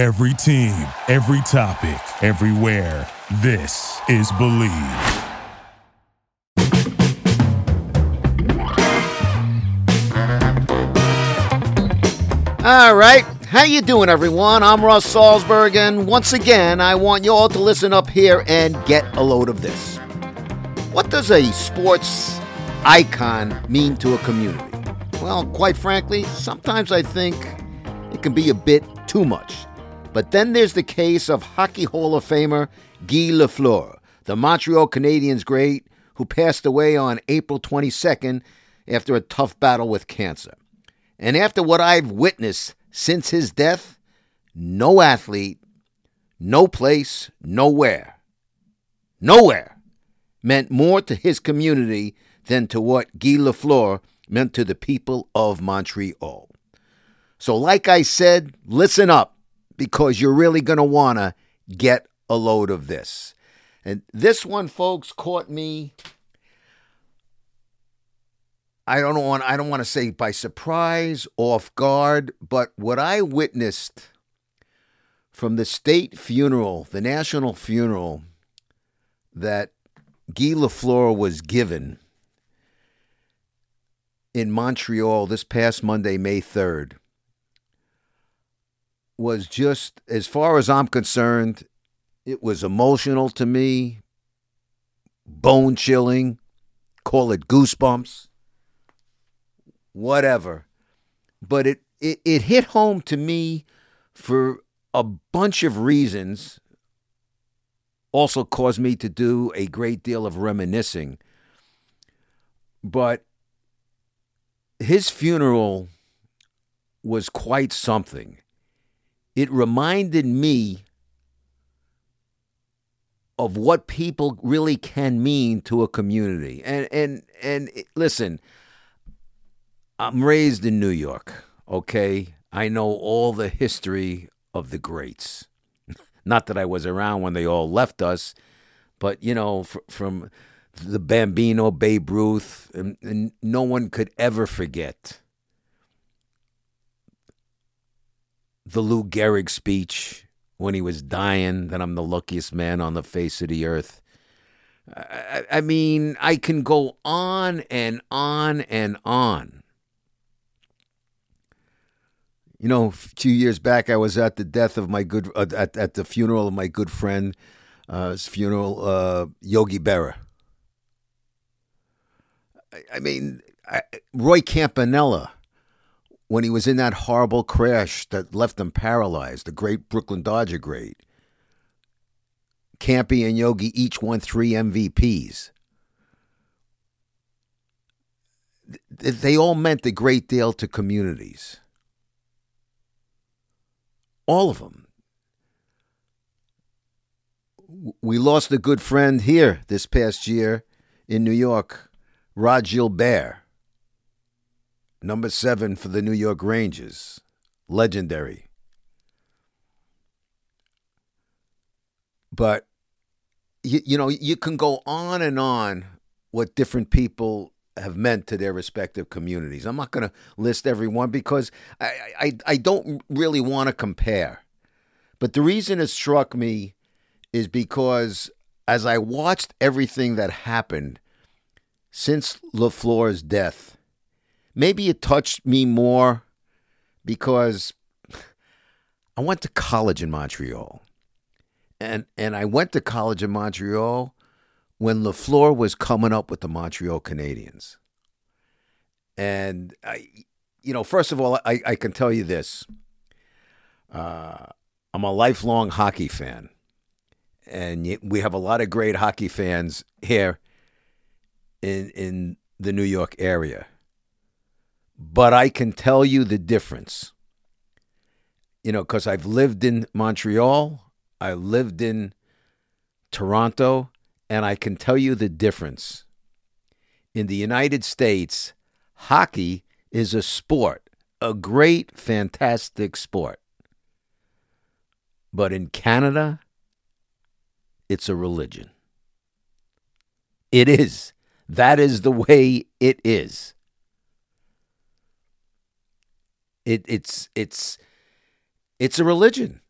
Every team, every topic, everywhere. This is Bleav. All right. How you doing, everyone? I'm Russ Salzberg, and once again, I want you all to listen up here and get a load of this. What does a sports icon mean to a community? Well, quite frankly, sometimes I think it can be a bit too much. But then there's the case of Hockey Hall of Famer Guy Lafleur, the Montreal Canadiens great who passed away on April 22nd after a tough battle with cancer. And after what I've witnessed since his death, no athlete, no place, nowhere, nowhere meant more to his community than to what Guy Lafleur meant to the people of Montreal. So, like I said, listen up because you're really going to want to get a load of this. And this one, folks, caught me I don't want I don't want to say by surprise, off guard, but what I witnessed from the state funeral, the national funeral that Guy Lafleur was given in Montreal this past Monday, May 3rd, was just, as far as I'm concerned, it was emotional to me, bone chilling, call it goosebumps whatever. But it, it, it hit home to me for a bunch of reasons. Also caused me to do a great deal of reminiscing. But his funeral was quite something. It reminded me of what people really can mean to a community. And and and listen, I'm raised in New York, okay? I know all the history of the greats. Not that I was around when they all left us, but, you know, fr- from the Bambino, Babe Ruth, and, and no one could ever forget the Lou Gehrig speech when he was dying that I'm the luckiest man on the face of the earth. I, I mean, I can go on and on and on. You know, a few years back, I was at the death of my good uh, at at the funeral of my good friend, uh, his funeral, uh, Yogi Berra. I, I mean, I, Roy Campanella, when he was in that horrible crash that left him paralyzed, the great Brooklyn Dodger great. Campy and Yogi each won three MVPs. They all meant a great deal to communities. All of them. We lost a good friend here this past year in New York, Rod Gilbert, number seven for the New York Rangers, legendary. But you, you know, you can go on and on what different people have meant to their respective communities. I'm not going to list everyone because I, I, I don't really want to compare. But the reason it struck me is because as I watched everything that happened since LaFleur's death, maybe it touched me more because I went to college in Montreal. And and I went to college in Montreal when LaFleur was coming up with the Montreal Canadiens. And I, you know, first of all, I, I can tell you this: uh, I'm a lifelong hockey fan, and we have a lot of great hockey fans here in in the New York area. But I can tell you the difference. You know, because I've lived in Montreal, I lived in Toronto, and I can tell you the difference. In the United States, hockey is a sport, a great, fantastic sport. But in Canada, it's a religion. It is. That is the way it is. It, it's it's it's a religion.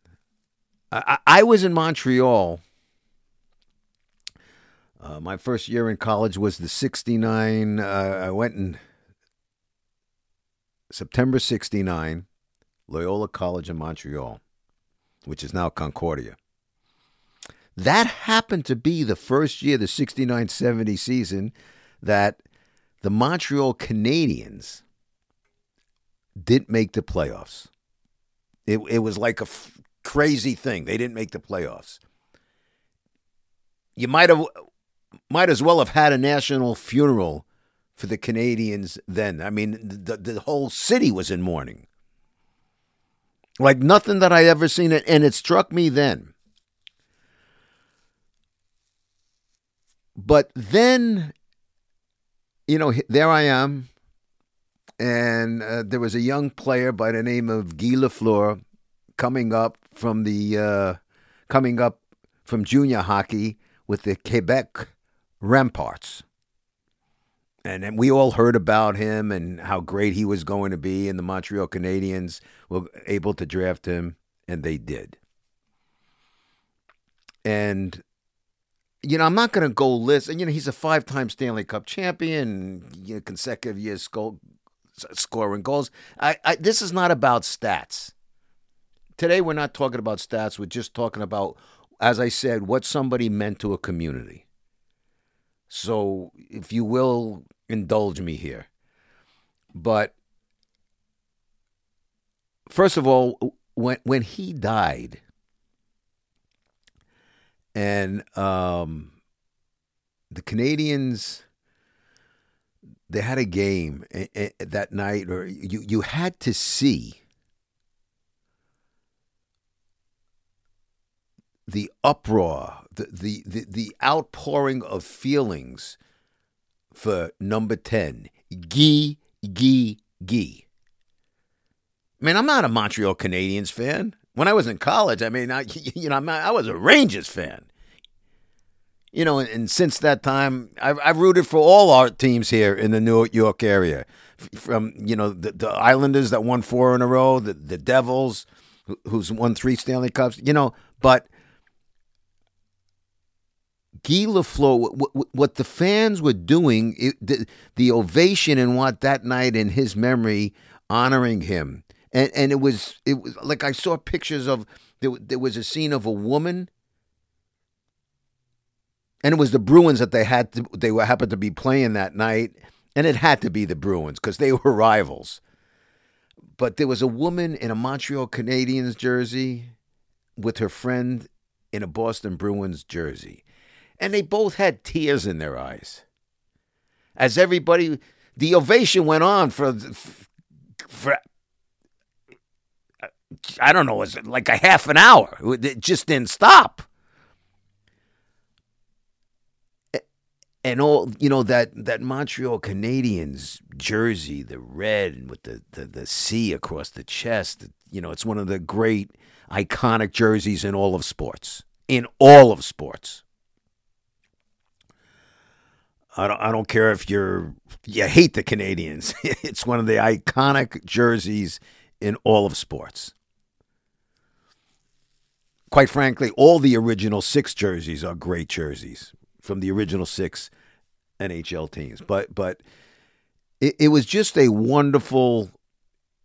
I, I was in Montreal. Uh, my first year in college was the 69. Uh, I went in September 69, Loyola College in Montreal, which is now Concordia. That happened to be the first year, the 69 70 season, that the Montreal Canadiens didn't make the playoffs. It, it was like a f- crazy thing. They didn't make the playoffs. You might have might as well have had a national funeral for the Canadiens then. I mean, the the whole city was in mourning. Like nothing that I ever seen it and it struck me then. But then you know, there I am and uh, there was a young player by the name of Guy Lafleur coming up from the uh, coming up from junior hockey with the Quebec Ramparts. And, and we all heard about him and how great he was going to be, and the Montreal Canadiens were able to draft him, and they did. And you know, I'm not going to go list. And you know, he's a five-time Stanley Cup champion, you know, consecutive years scoring goals. I, I, this is not about stats. Today, we're not talking about stats. We're just talking about, as I said, what somebody meant to a community. So, if you will indulge me here. But first of all, when when he died, and um, the Canadiens they had a game eh, eh, that night, or you you had to see the uproar, the the the, the outpouring of feelings for number ten, Gee Gee Gee. Man, I'm not a Montreal Canadiens fan. When I was in college, I mean, I, you know, I was a Rangers fan you know, and, since that time, I've, I've, rooted for all our teams here in the New York area. From you know the, the Islanders that won four in a row, the the Devils, who's won three Stanley Cups. You know, but Guy Lafleur, what, what the fans were doing, it, the, the ovation and what that night in his memory, honoring him, and and it was it was like I saw pictures of there, there was a scene of a woman and it was the Bruins that they had to they happened to be playing that night, and it had to be the Bruins because they were rivals. But there was a woman in a Montreal Canadiens jersey with her friend in a Boston Bruins jersey, and they both had tears in their eyes. As everybody, the ovation went on for for I don't know, was it like a half an hour? It just didn't stop. And all you know that that Montreal Canadiens jersey, the red with the the, the C across the chest. You know, it's one of the great iconic jerseys in all of sports. In all of sports. I don't, I don't care if you're you hate the Canadiens. it's one of the iconic jerseys in all of sports. Quite frankly, all the original six jerseys are great jerseys from the original six NHL teams. But but it, it was just a wonderful,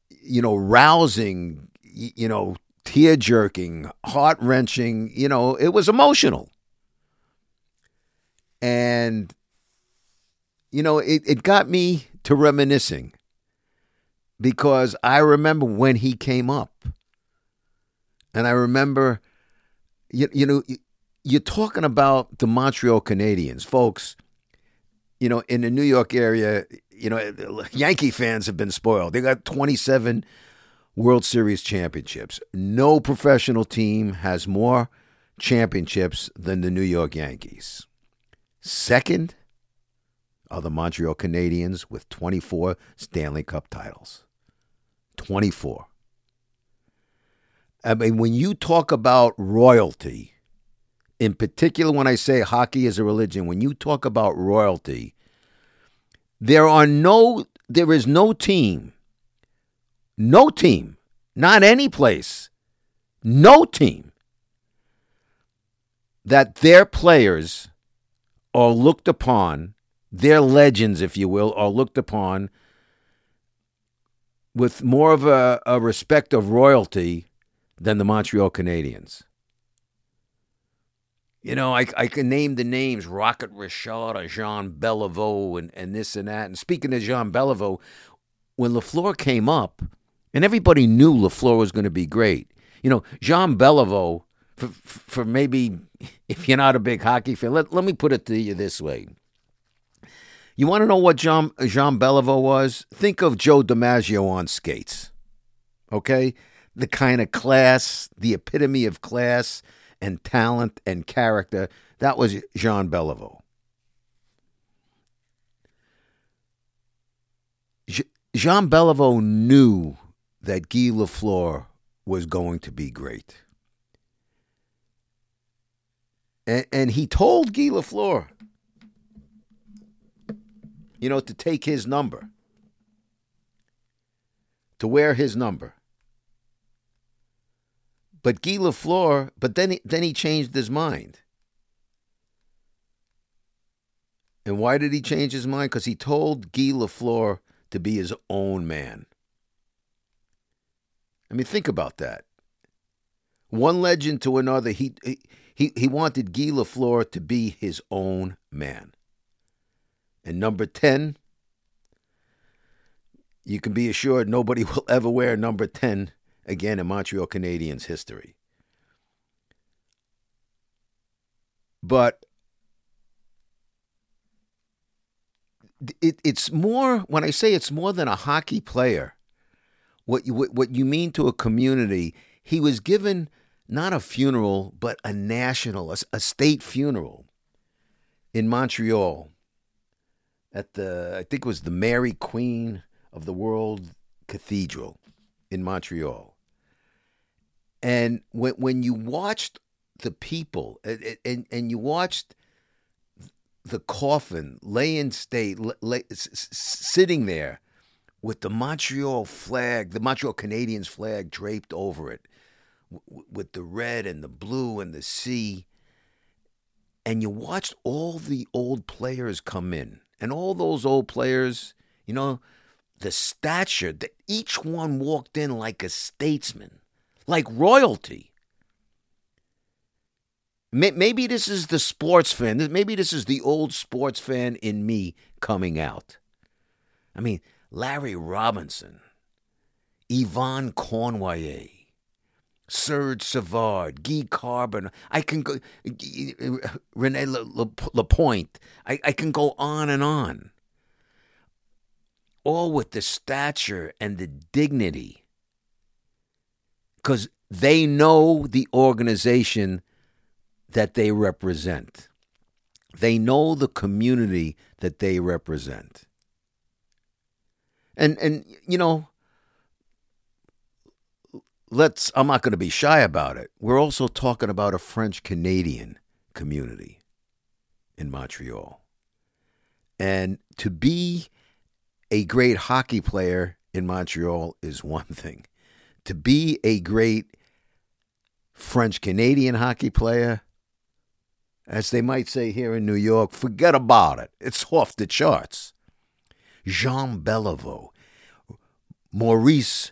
you know, rousing, you know, tear jerking, heart wrenching. You know, it was emotional, and you know, it, it got me to reminiscing because I remember when he came up, and I remember, you, you know, you're talking about the Montreal Canadiens, folks. You know, in the New York area, you know, Yankee fans have been spoiled. They got 27 World Series championships. No professional team has more championships than the New York Yankees. Second are the Montreal Canadiens with 24 Stanley Cup titles. 24. I mean, when you talk about royalty, in particular when I say hockey is a religion, when you talk about royalty, there are no there is no team, no team, not any place, no team that their players are looked upon, their legends, if you will, are looked upon with more of a, a respect of royalty than the Montreal Canadiens. You know, I, I can name the names Rocket Richard or Jean Beliveau and, and this and that. And speaking of Jean Beliveau, when LaFleur came up, and everybody knew LaFleur was going to be great. You know, Jean Beliveau, for, for maybe if you're not a big hockey fan, let, let me put it to you this way. You want to know what Jean, Jean Beliveau was? Think of Joe DiMaggio on skates. Okay? The kind of class, the epitome of class and talent and character. That was Jean Beliveau. Jean Beliveau knew that Guy Lafleur was going to be great. And, and he told Guy Lafleur, you know, to take his number, to wear his number. But Guy Lafleur, but then he, then he changed his mind. And why did he change his mind? Because he told Guy Lafleur to be his own man. I mean, think about that. One legend to another, he he he wanted Guy Lafleur to be his own man. And number ten, you can be assured nobody will ever wear number ten again in Montreal Canadiens history. But it, it's more, when I say it's more than a hockey player, what you, what you mean to a community, he was given not a funeral, but a national, a, a state funeral in Montreal at the, I think it was the Mary Queen of the World Cathedral in Montreal. And when when you watched the people and and, you watched the coffin lay in state, lay, sitting there with the Montreal flag, the Montreal Canadiens flag draped over it, with the red and the blue and the C. And you watched all the old players come in, and all those old players, you know, the stature that each one walked in like a statesman like royalty. Maybe this is the sports fan. Maybe this is the old sports fan in me coming out. I mean, Larry Robinson, Yvan Cournoyer, Serge Savard, Guy Carbon. I can go, Rene Lapointe. I, I can go on and on. All with the stature and the dignity because they know the organization that they represent. They know the community that they represent. And and you know, let's I'm not going to be shy about it. We're also talking about a French Canadian community in Montreal. And to be a great hockey player in Montreal is one thing to be a great French Canadian hockey player, as they might say here in New York, forget about it. It's off the charts. Jean Beliveau, Maurice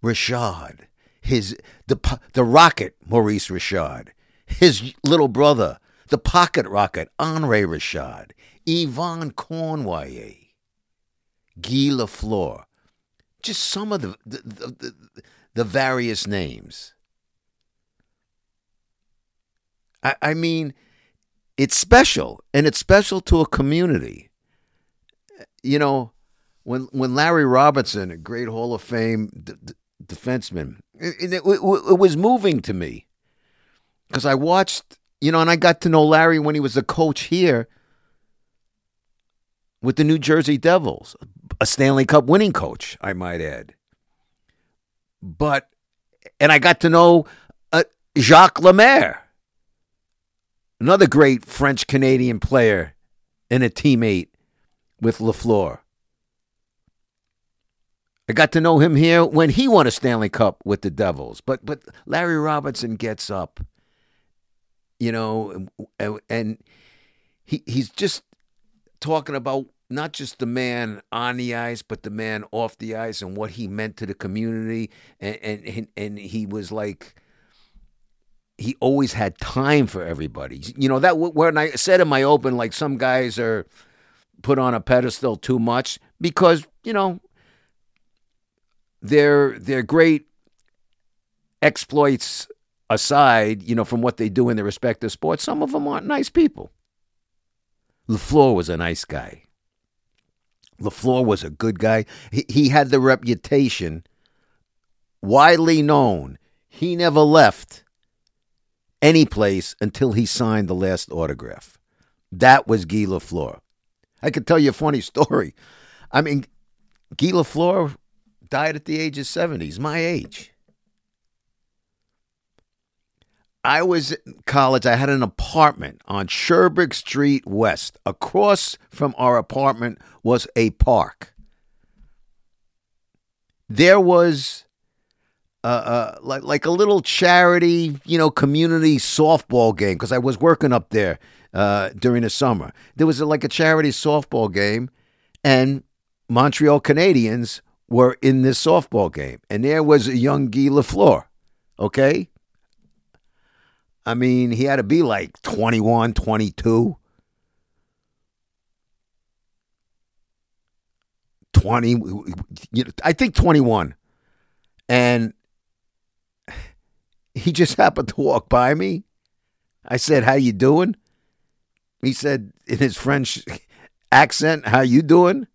Richard, his the the rocket Maurice Richard, his little brother, the pocket rocket Henri Richard, Yvan Cournoyer, Guy Lafleur, just some of the the, the, the various names. I, I mean, it's special, and it's special to a community. You know, when when Larry Robinson, a great Hall of Fame d- d- defenseman, it, it, it was moving to me because I watched, you know, and I got to know Larry when he was a coach here with the New Jersey Devils, a Stanley Cup winning coach, I might add. But, and I got to know uh, Jacques Lemaire, another great French Canadian player and a teammate with LaFleur. I got to know him here when he won a Stanley Cup with the Devils. But but Larry Robinson gets up. you know, and, and he he's just talking about not just the man on the ice, but the man off the ice and what he meant to the community. And and and he was like, he always had time for everybody. You know that when I said in my open, like some guys are put on a pedestal too much because you know their their great exploits aside, you know, from what they do in their respective sports, some of them aren't nice people. LaFleur was a nice guy. LaFleur was a good guy. He, he had the reputation, widely known. He never left any place until he signed the last autograph. That was Guy LaFleur. I could tell you a funny story. I mean, Guy LaFleur died at the age of 70. He's my age. I was in college. I had an apartment on Sherbrooke Street West. Across from our apartment was a park. There was uh, uh, like like a little charity, you know, community softball game because I was working up there uh, during the summer. There was a, like a charity softball game, and Montreal Canadiens were in this softball game, and there was a young Guy Lafleur. Okay, I mean, he had to be like 21, 22. 20, I think 21. And he just happened to walk by me. I said, "How you doing?" He said in his French accent, "How you doing?"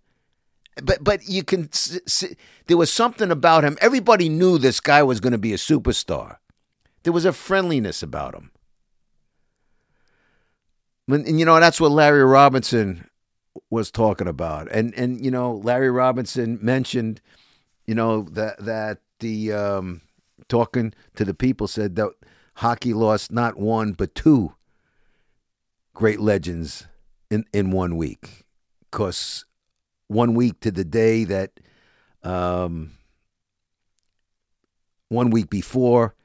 But but you can see, there was something about him. Everybody knew this guy was going to be a superstar. There was a friendliness about him. And you know, that's what Larry Robinson was talking about. And and you know, Larry Robinson mentioned, you know, that that the um, talking to the people said that hockey lost not one but two great legends in in one week. Cause one week to the day that um, one week before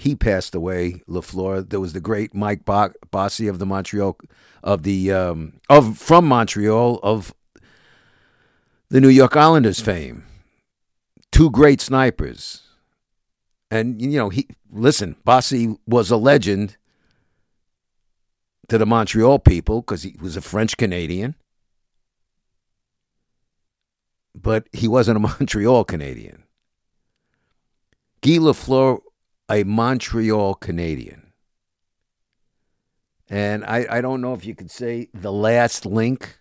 he passed away, Lafleur. There was the great Mike Bo- Bossy of the Montreal of the um, of from Montreal of the New York Islanders fame. Two great snipers, and you know he listen. Bossy was a legend to the Montreal people because he was a French Canadian, but he wasn't a Montreal Canadien. Guy Lafleur a Montreal Canadien. And I, I don't know if you could say the last link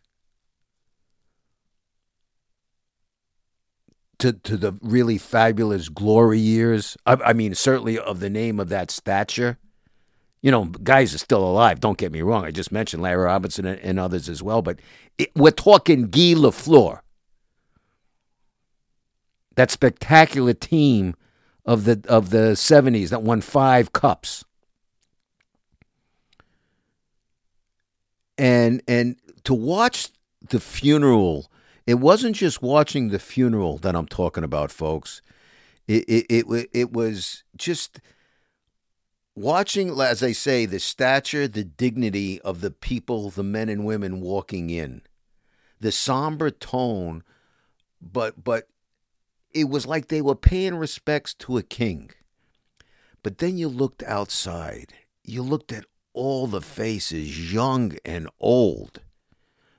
to, to the really fabulous glory years. I, I mean, certainly of the name of that stature. You know, guys are still alive. Don't get me wrong. I just mentioned Larry Robinson and, and others as well. But it, we're talking Guy Lafleur. That spectacular team of the of the 70s that won 5 cups. And and to watch the funeral, it wasn't just watching the funeral that I'm talking about, folks. It it it, it was just watching, as I say, the stature, the dignity of the people, the men and women walking in, the somber tone, but but it was like they were paying respects to a king. But then you looked outside. You looked at all the faces, young and old,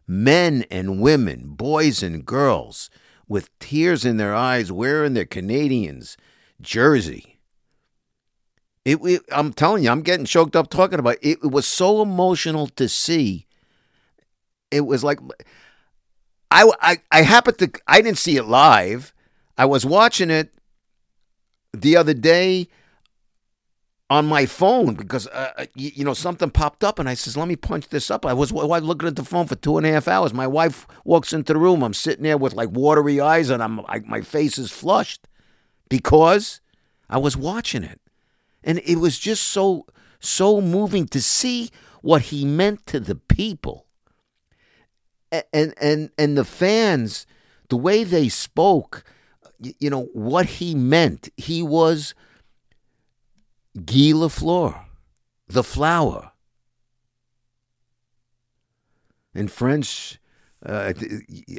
men and women, boys and girls, with tears in their eyes, wearing their Canadiens jersey. It, it, I'm telling you, I'm getting choked up talking about it. It was so emotional to see. It was like I, I, I happened to I didn't see it live. I was watching it the other day on my phone because uh, uh you, you, know something popped up and I says, "Let me punch this up." I was, I was looking at the phone for two and a half hours. My wife walks into the room. I'm sitting there with like watery eyes and I'm I, my face is flushed because I was watching it, and it was just so so moving to see what he meant to the people and and and the fans, the way they spoke you know, what he meant. He was Guy Lafleur, the flower, In French, uh,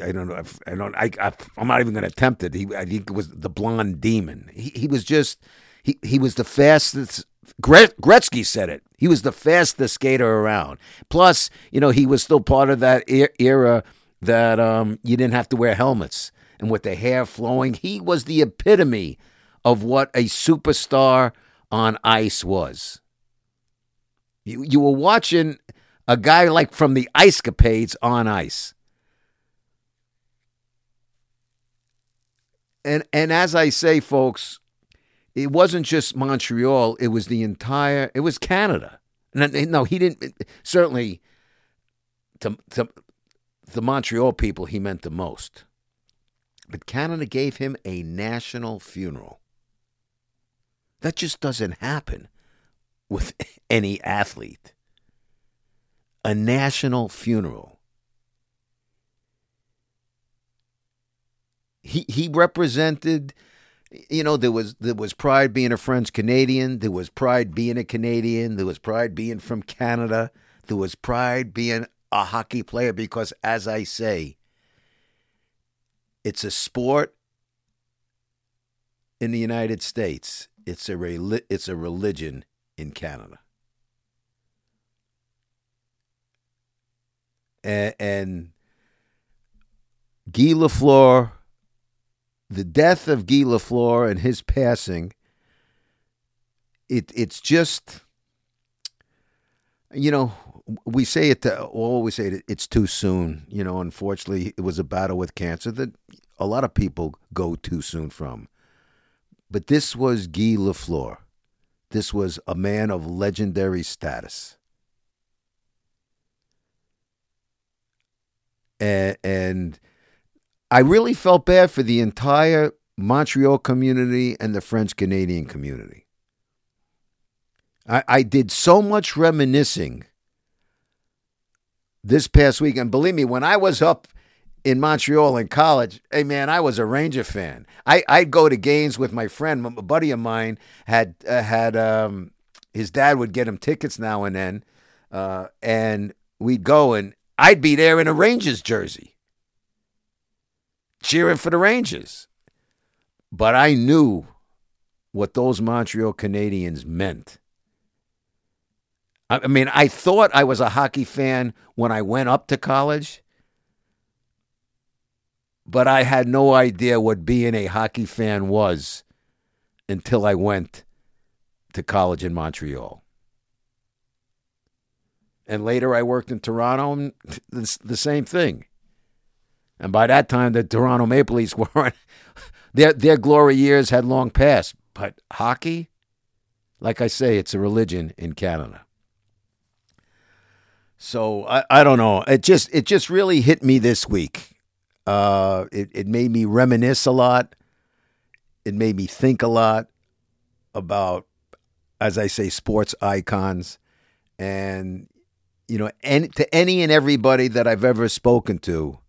I don't know. I don't. I, I am not even going to attempt it. He, I think it was the blonde demon. He, he was just. He, he was the fastest. Gretzky said it. He was the fastest skater around. Plus, you know, he was still part of that era that um, you didn't have to wear helmets and with the hair flowing. He was the epitome of what a superstar on ice was. You, you were watching a guy like from the Ice Capades on ice. And and as I say, folks, it wasn't just Montreal; it was the entire. It was Canada. No, he didn't. Certainly, to, to the Montreal people, he meant the most. But Canada gave him a national funeral. That just doesn't happen with any athlete. A national funeral. He he represented you know there was there was pride being a French Canadian, there was pride being a Canadian, there was pride being from Canada, there was pride being a hockey player because as I say it's a sport in the United States. It's a it's a religion in Canada. And, and Guy Lafleur, the death of Guy Lafleur and his passing, it it's just, you know, we say it to always say it, it's too soon. You know, unfortunately, it was a battle with cancer that a lot of people go too soon from. But this was Guy Lafleur. This was a man of legendary status. And, and I really felt bad for the entire Montreal community and the French Canadian community. I, I did so much reminiscing this past week. And believe me, when I was up in Montreal in college, hey man, I was a Ranger fan. I I'd go to games with my friend, a buddy of mine had uh, had um, his dad would get him tickets now and then, uh, and we'd go and I'd be there in a Rangers jersey, cheering for the Rangers. But I knew what those Montreal Canadiens meant. I mean, I thought I was a hockey fan when I went up to college but I had no idea what being a hockey fan was until I went to college in Montreal. And later I worked in Toronto, and the, same thing. And by that time, the Toronto Maple Leafs weren't, their, their glory years had long passed. But hockey, like I say, it's a religion in Canada. So I, I don't know. It just it just really hit me this week uh, it, it made me reminisce a lot. It made me think a lot about, as I say, sports icons. And, you know, and to any and everybody that I've ever spoken to,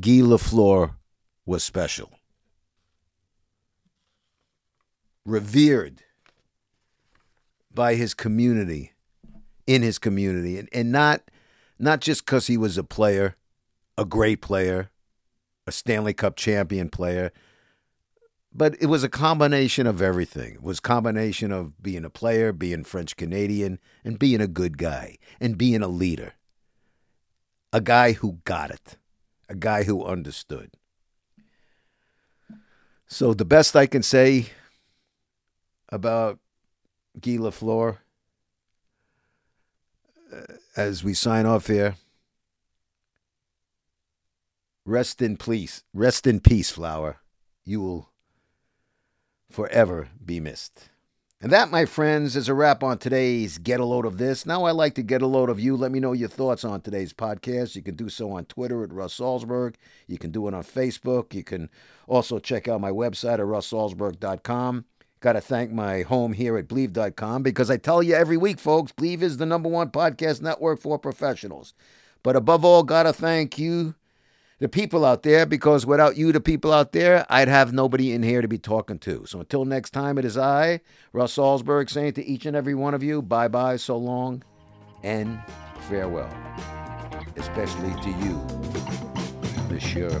Guy Lafleur was special. Revered by his community, in his community, and, and not not just because he was a player, a great player, a Stanley Cup champion player. But it was a combination of everything. It was a combination of being a player, being French Canadian, and being a good guy, and being a leader. A guy who got it, a guy who understood. So the best I can say about Guy Lafleur as we sign off here Rest in peace. Rest in peace, Flower. You will forever be missed. And that, my friends, is a wrap on today's Get a Load of This. Now I'd like to get a load of you. Let me know your thoughts on today's podcast. You can do so on Twitter at Russ Salzberg. You can do it on Facebook. You can also check out my website at russsalzberg.com. Got to thank my home here at Bleav.com because I tell you every week, folks, Bleav is the number one podcast network for professionals. But above all, got to thank you the people out there because without you, the people out there, I'd have nobody in here to be talking to. So until next time, it is I, Russ Salzberg, saying to each and every one of you, bye bye, so long, and farewell. especially to you, Monsieur